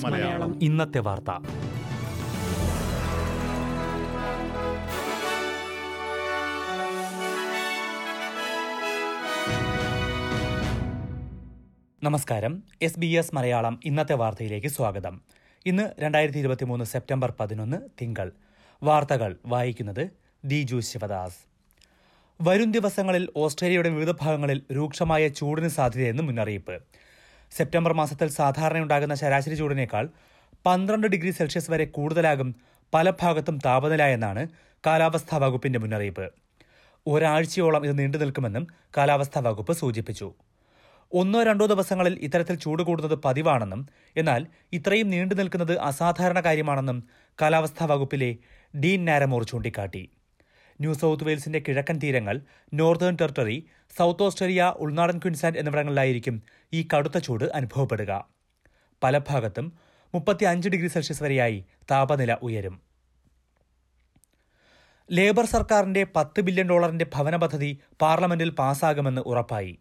മലയാളം. ഇന്നത്തെ വാർത്ത. നമസ്കാരം. എസ് ബി എസ് മലയാളം ഇന്നത്തെ വാർത്തയിലേക്ക് സ്വാഗതം. ഇന്ന് രണ്ടായിരത്തി ഇരുപത്തി മൂന്ന് സെപ്റ്റംബർ പതിനൊന്ന് തിങ്കൾ. വാർത്തകൾ വായിക്കുന്നത് ദിജു ശിവദാസ്. വരും ദിവസങ്ങളിൽ ഓസ്ട്രേലിയയുടെ വിവിധ ഭാഗങ്ങളിൽ രൂക്ഷമായ ചൂടിന് സാധ്യതയെന്ന് മുന്നറിയിപ്പ്. സെപ്റ്റംബർ മാസത്തിൽ സാധാരണയുണ്ടാകുന്ന ശരാശരി ചൂടിനേക്കാൾ പന്ത്രണ്ട് ഡിഗ്രി സെൽഷ്യസ് വരെ കൂടുതലാകും പല ഭാഗത്തും താപനില എന്നാണ് കാലാവസ്ഥാ വകുപ്പിന്റെ മുന്നറിയിപ്പ്. ഒരാഴ്ചയോളം ഇത് നീണ്ടു നിൽക്കുമെന്നും കാലാവസ്ഥാ വകുപ്പ് സൂചിപ്പിച്ചു. ഒന്നോ രണ്ടോ ദിവസങ്ങളിൽ ഇത്തരത്തിൽ ചൂട് കൂടുന്നത് പതിവാണെന്നും എന്നാൽ ഇത്രയും നീണ്ടു നിൽക്കുന്നത് അസാധാരണ കാര്യമാണെന്നും കാലാവസ്ഥാ വകുപ്പിലെ ഡീൻ നാരമോർ ചൂണ്ടിക്കാട്ടി. ന്യൂ സൌത്ത് വെയിൽസിന്റെ കിഴക്കൻ തീരങ്ങൾ നോർത്തേൺ ടെറിട്ടറി സൗത്ത് ഓസ്ട്രേലിയ ഉൾനാടൻ ക്വിൻസാൻഡ് എന്നിവിടങ്ങളിലായിരിക്കും ഈ കടുത്ത ചൂട് അനുഭവപ്പെടുക. പല ഭാഗത്തും മുപ്പത്തി അഞ്ച് ഡിഗ്രി സെൽഷ്യസ് വരെയായി താപനില ഉയരും. ലേബർ സർക്കാരിന്റെ പത്ത് ബില്യൺ ഡോളറിന്റെ ഭവന പദ്ധതി പാർലമെന്റിൽ പാസ്സാകുമെന്ന് ഉറപ്പായി.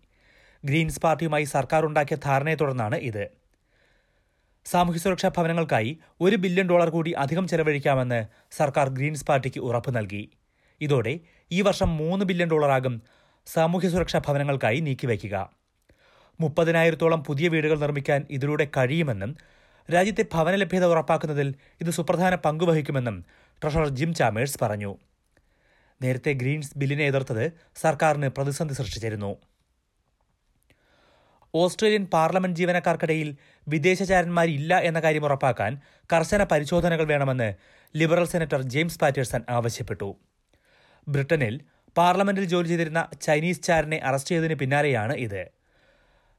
ഗ്രീൻസ് പാർട്ടിയുമായി സർക്കാർ ഉണ്ടാക്കിയ ധാരണയെ തുടർന്നാണ് ഇത്. സാമൂഹ്യ സുരക്ഷാ ഭവനങ്ങൾക്കായി ഒരു ബില്യൺ ഡോളർ കൂടി അധികം ചെലവഴിക്കാമെന്ന് സർക്കാർ ഗ്രീൻസ് പാർട്ടിക്ക് ഉറപ്പ് നൽകി. ഇതോടെ ഈ വർഷം മൂന്ന് ബില്യൺ ഡോളറാകും സാമൂഹ്യ സുരക്ഷാ ഭവനങ്ങൾക്കായി നീക്കിവയ്ക്കുക. മുപ്പതിനായിരത്തോളം പുതിയ വീടുകൾ നിർമ്മിക്കാൻ ഇതിലൂടെ കഴിയുമെന്നും രാജ്യത്തെ ഭവന ലഭ്യത ഉറപ്പാക്കുന്നതിൽ ഇത് സുപ്രധാന പങ്കുവഹിക്കുമെന്നും ട്രഷറർ ജിം ചാമേഴ്സ് പറഞ്ഞു. നേരത്തെ ഗ്രീൻസ് ബില്ലിനെ എതിർത്തത് സർക്കാരിന് പ്രതിസന്ധി സൃഷ്ടിച്ചിരുന്നു. ഓസ്ട്രേലിയൻ പാർലമെന്റ് ജീവനക്കാർക്കിടയിൽ വിദേശചാരന്മാരില്ല എന്ന കാര്യം ഉറപ്പാക്കാൻ കർശന പരിശോധനകൾ വേണമെന്ന് ലിബറൽ സെനറ്റർ ജെയിംസ് പാറ്റേഴ്സൺ ആവശ്യപ്പെട്ടു. ബ്രിട്ടനിൽ പാർലമെന്റിൽ ജോലി ചെയ്തിരുന്ന ചൈനീസ് ചാരനെ അറസ്റ്റ് ചെയ്തതിന് പിന്നാലെയാണ് ഇത്.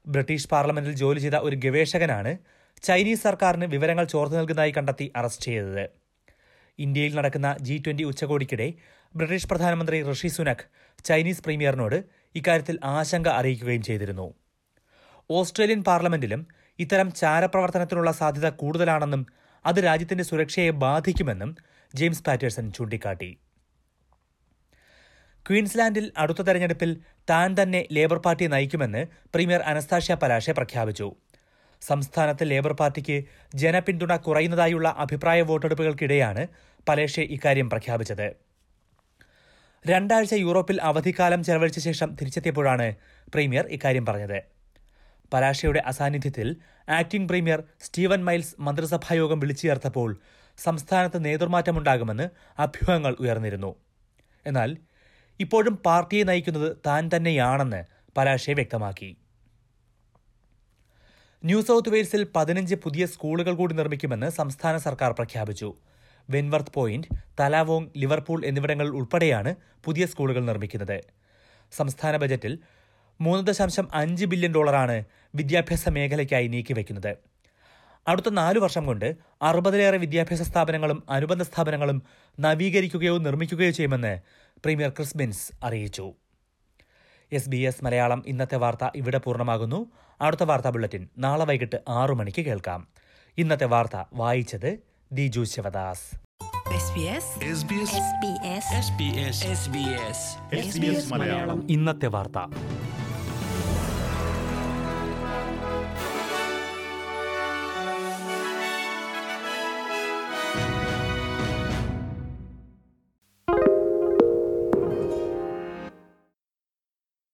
ബ്രിട്ടീഷ് പാർലമെന്റിൽ ജോലി ചെയ്ത ഒരു ഗവേഷകനാണ് ചൈനീസ് സർക്കാരിന് വിവരങ്ങൾ ചോർന്നു നൽകുന്നതായി കണ്ടെത്തി അറസ്റ്റ് ചെയ്തത്. ഇന്ത്യയിൽ നടക്കുന്ന ജി ട്വന്റി ഉച്ചകോടിക്കിടെ ബ്രിട്ടീഷ് പ്രധാനമന്ത്രി ഋഷി സുനക് ചൈനീസ് പ്രീമിയറിനോട് ഇക്കാര്യത്തിൽ ആശങ്ക അറിയിക്കുകയും ചെയ്തിരുന്നു. ഓസ്ട്രേലിയൻ പാർലമെന്റിലും ഇത്തരം ചാരപ്രവർത്തനത്തിനുള്ള സാധ്യത കൂടുതലാണെന്നും അത് രാജ്യത്തിന്റെ സുരക്ഷയെ ബാധിക്കുമെന്നും ജെയിംസ് പാറ്റേഴ്സൺ ചൂണ്ടിക്കാട്ടി. ക്വീൻസ്ലാൻഡിൽ അടുത്ത തെരഞ്ഞെടുപ്പിൽ താൻ തന്നെ ലേബർ പാർട്ടി നയിക്കുമെന്ന് പ്രീമിയർ അനസ്താഷ്യ പലാഷെ പ്രഖ്യാപിച്ചു. സംസ്ഥാനത്ത് ലേബർ പാർട്ടിക്ക് ജനപിന്തുണ കുറയുന്നതായുള്ള അഭിപ്രായ വോട്ടെടുപ്പുകൾക്കിടെയാണ് പലേഷെ ഇക്കാര്യം പ്രഖ്യാപിച്ചത്. രണ്ടാഴ്ച യൂറോപ്പിൽ അവധിക്കാലം ചെലവഴിച്ച ശേഷം തിരിച്ചെത്തിയപ്പോഴാണ് പ്രീമിയർ ഇക്കാര്യം പറഞ്ഞത്. പലാഷയുടെ അസാന്നിധ്യത്തിൽ ആക്ടിംഗ് പ്രീമിയർ സ്റ്റീവൻ മൈൽസ് മന്ത്രിസഭായോഗം വിളിച്ചു ചേർത്തപ്പോൾ സംസ്ഥാനത്ത് നേതൃമാറ്റമുണ്ടാകുമെന്ന് അഭ്യൂഹങ്ങൾ ഉയർന്നിരുന്നു. എന്നാൽ ഇപ്പോഴും പാർട്ടിയെ നയിക്കുന്നത് താൻ തന്നെയാണെന്ന് പലാഷെ വ്യക്തമാക്കി. ന്യൂ സൗത്ത് വെയിൽസിൽ പതിനഞ്ച് പുതിയ സ്കൂളുകൾ കൂടി നിർമ്മിക്കുമെന്ന് സംസ്ഥാന സർക്കാർ പ്രഖ്യാപിച്ചു. വെൻവർത്ത് പോയിന്റ് തലാവോങ് ലിവർപൂൾ എന്നിവിടങ്ങളിൽ ഉൾപ്പെടെയാണ് പുതിയ സ്കൂളുകൾ നിർമ്മിക്കുന്നത്. സംസ്ഥാന ബജറ്റിൽ മൂന്ന് ദശാംശം അഞ്ച് ബില്യൺ ഡോളറാണ് വിദ്യാഭ്യാസ മേഖലയ്ക്കായി നീക്കിവെക്കുന്നത്. അടുത്ത നാലു വർഷം കൊണ്ട് അറുപതിലേറെ വിദ്യാഭ്യാസ സ്ഥാപനങ്ങളും അനുബന്ധ സ്ഥാപനങ്ങളും നവീകരിക്കുകയോ നിർമ്മിക്കുകയോ ചെയ്യുമെന്ന് പ്രീമിയർ ക്രിസ് ക്രിസ്മിൻസ് അറിയിച്ചു. എസ് ബി എസ് മലയാളം ഇന്നത്തെ വാർത്ത ഇവിടെ പൂർണമാകുന്നു. അടുത്ത വാർത്താ ബുള്ളറ്റിൻ നാളെ വൈകിട്ട് ആറു മണിക്ക് കേൾക്കാം. ഇന്നത്തെ വാർത്ത വായിച്ചത് ദിജു ശിവദാസ്. SBS ഇന്നത്തെ വാർത്ത.